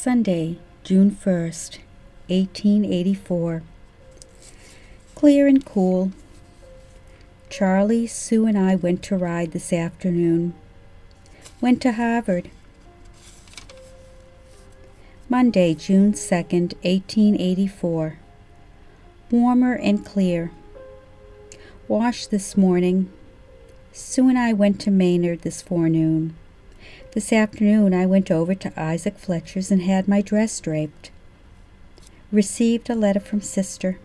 Sunday, June 1st, 1884. Clear and cool. Charlie, Sue, and I went to ride this afternoon. Went to Harvard. Monday, June 2nd, 1884. Warmer and clear. Washed this morning. Sue and I went to Maynard this forenoon. This afternoon I went over to Isaac Fletcher's and had my dress draped. Received a letter from sister.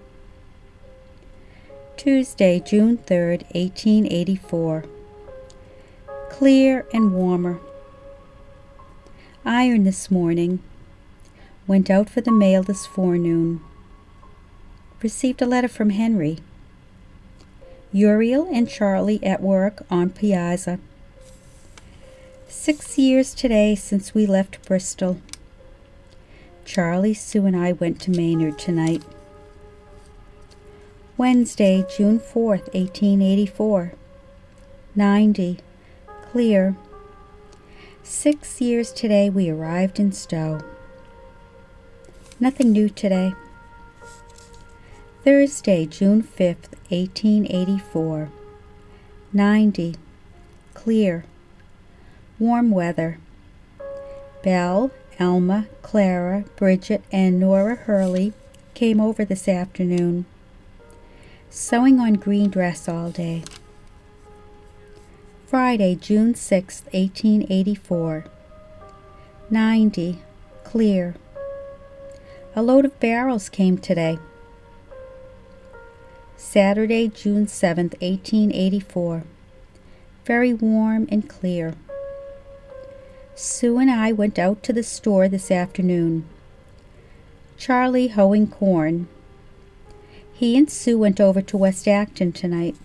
Tuesday, June 3rd, 1884. Clear and warmer. Iron this morning. Went out for the mail this forenoon. Received a letter from Henry. Uriel and Charlie at work on piazza. Six years today since we left Bristol. Charlie, Sue, and I went to Maynard tonight. Wednesday, June 4th, 1884. 90. Clear. Six years today we arrived in Stow. Nothing new today. Thursday, June 5th, 1884. 90. Clear warm weather. Belle, Elma, Clara, Bridget, and Nora Hurley came over this afternoon. Sewing on green dress all day. Friday, June 6, 1884. 90. Clear. A load of barrels came today. Saturday, June 7, 1884. Very warm and clear. Sue and I went out to the store this afternoon. Charlie hoeing corn. He and Sue went over to West Acton tonight.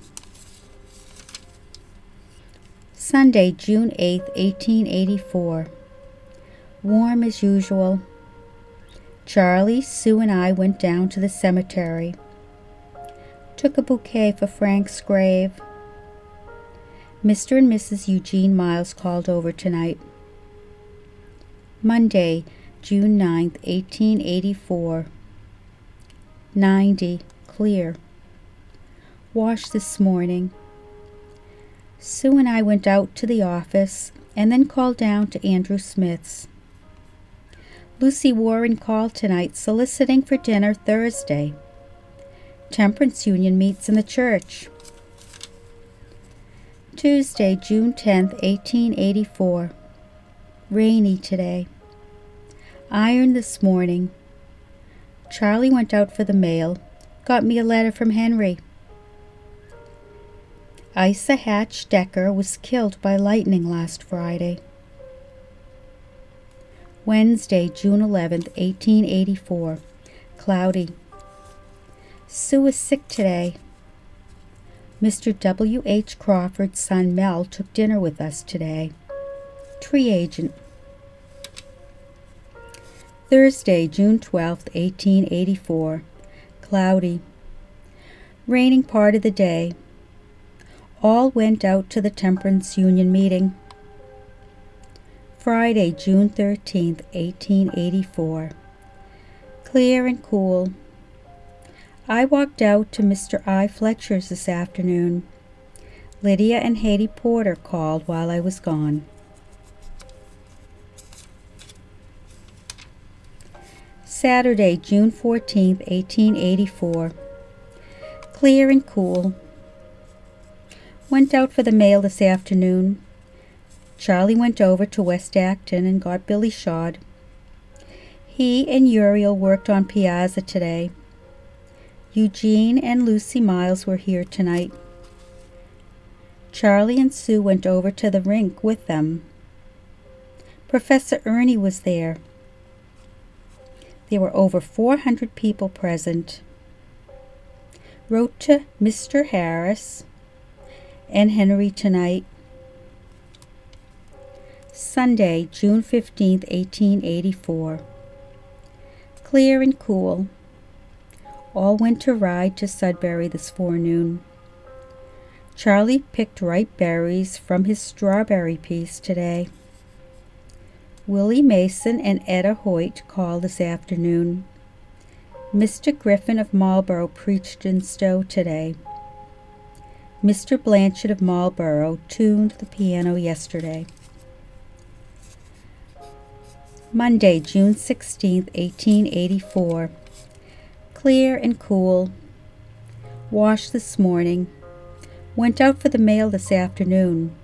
Sunday, June 8, 1884. Warm as usual. Charlie, Sue, and I went down to the cemetery. Took a bouquet for Frank's grave. Mr. and Mrs. Eugene Miles called over tonight. Monday, June 9th, 1884. 90. Clear. Washed this morning. Sue and I went out to the office and then called down to Andrew Smith's. Lucy Warren called tonight soliciting for dinner Thursday. Temperance Union meets in the church. Tuesday, June 10th, 1884. Rainy today. Iron this morning. Charlie went out for the mail. Got me a letter from Henry. Isa Hatch Decker was killed by lightning last Friday. Wednesday, June 11th, 1884. Cloudy. Sue is sick today. Mr. W. H. Crawford's son Mel took dinner with us today. Tree agent. Thursday, June 12, 1884. Cloudy. Raining part of the day. All went out to the Temperance Union meeting. Friday, June 13, 1884. Clear and cool. I walked out to Mr. I. Fletcher's this afternoon. Lydia and Hattie Porter called while I was gone. Saturday, June 14, 1884. Clear and cool. Went out for the mail this afternoon. Charlie went over to West Acton and got Billy shod. He and Uriel worked on piazza today. Eugene and Lucy Miles were here tonight. Charlie and Sue went over to the rink with them. Professor Ernie was there. There were over 400 people present. Wrote to Mr. Harris and Henry tonight. Sunday, June 15, 1884. Clear and cool. All went to ride to Sudbury this forenoon. Charlie picked ripe berries from his strawberry piece today. Willie Mason and Etta Hoyt called this afternoon. Mr. Griffin of Marlborough preached in Stow today. Mr. Blanchard of Marlborough tuned the piano yesterday. Monday, June 16, 1884. Clear and cool. Washed this morning. Went out for the mail this afternoon.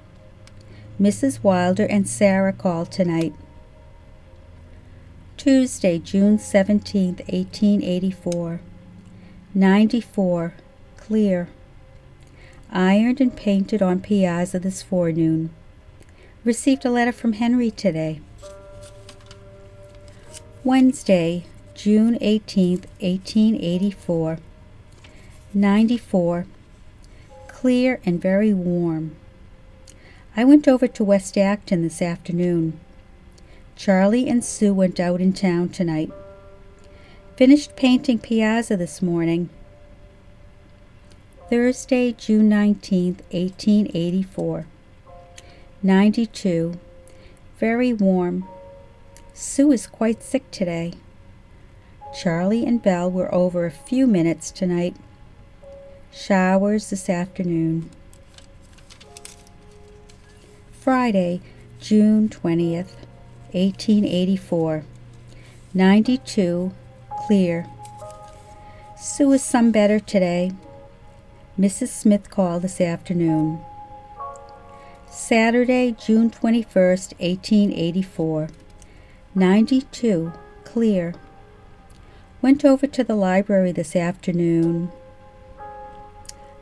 Mrs. Wilder and Sarah called tonight. Tuesday, June 17, 1884. 94. Clear. Ironed and painted on piazza this forenoon. Received a letter from Henry today. Wednesday, June 18, 1884. 94. Clear and very warm. I went over to West Acton this afternoon. Charlie and Sue went out in town tonight. Finished painting piazza this morning. Thursday, June 19th, 1884. 92. Very warm. Sue is quite sick today. Charlie and Belle were over a few minutes tonight. Showers this afternoon. Friday, June 20th, 1884. 92, clear. Sue is some better today. Mrs. Smith called this afternoon. Saturday, June 21st, 1884. 92. Clear. Went over to the library this afternoon.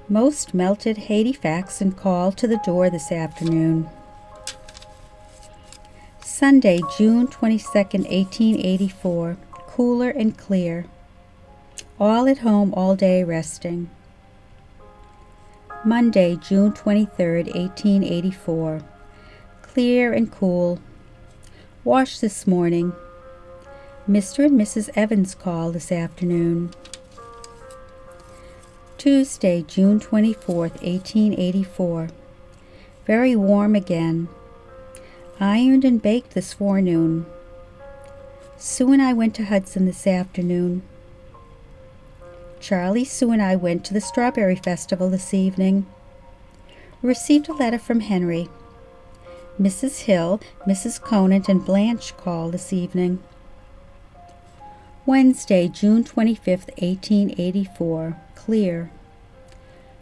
Most melted Halifax and called to the door this afternoon. Sunday, June 22, 1884. Cooler and clear. All at home all day resting. Monday, June 23, 1884. Clear and cool. Wash this morning. Mr. and Mrs. Evans call this afternoon. Tuesday, June 24, 1884. Very warm again. Ironed and baked this forenoon. Sue and I went to Hudson this afternoon. Charlie, Sue, and I went to the Strawberry Festival this evening. Received a letter from Henry. Mrs. Hill, Mrs. Conant, and Blanche called this evening. Wednesday, June 25th, 1884. Clear.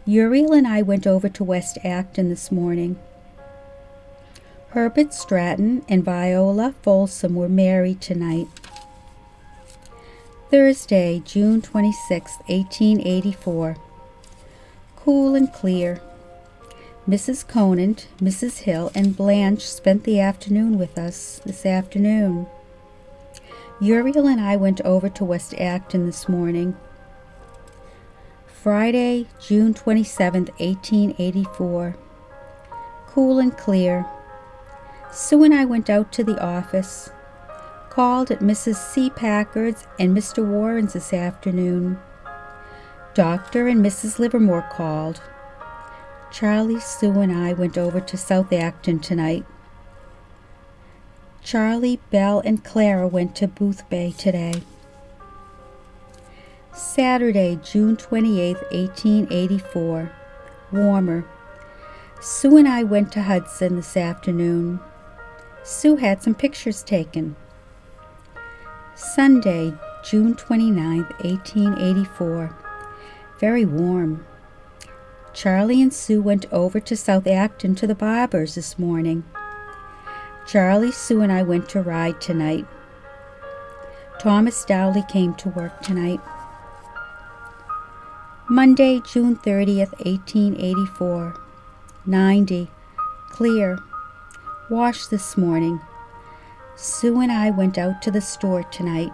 Uriel and I went over to West Acton this morning. Herbert Stratton and Viola Folsom were married tonight. Thursday, June 26, 1884. Cool and clear. Mrs. Conant, Mrs. Hill, and Blanche spent the afternoon with us this afternoon. Uriel and I went over to West Acton this morning. Friday, June 27, 1884. Cool and clear. Sue and I went out to the office. Called at Mrs. C. Packard's and Mr. Warren's this afternoon. Doctor and Mrs. Livermore called. Charlie, Sue, and I went over to South Acton tonight. Charlie, Belle, and Clara went to Boothbay today. Saturday, June 28, 1884. Warmer. Sue and I went to Hudson this afternoon. Sue had some pictures taken. Sunday, June 29, 1884. Very warm. Charlie and Sue went over to South Acton to the barber's this morning. Charlie, Sue, and I went to ride tonight. Thomas Dowley came to work tonight. Monday, June 30th, 1884. 90. Clear. Washed this morning. Sue and I went out to the store tonight.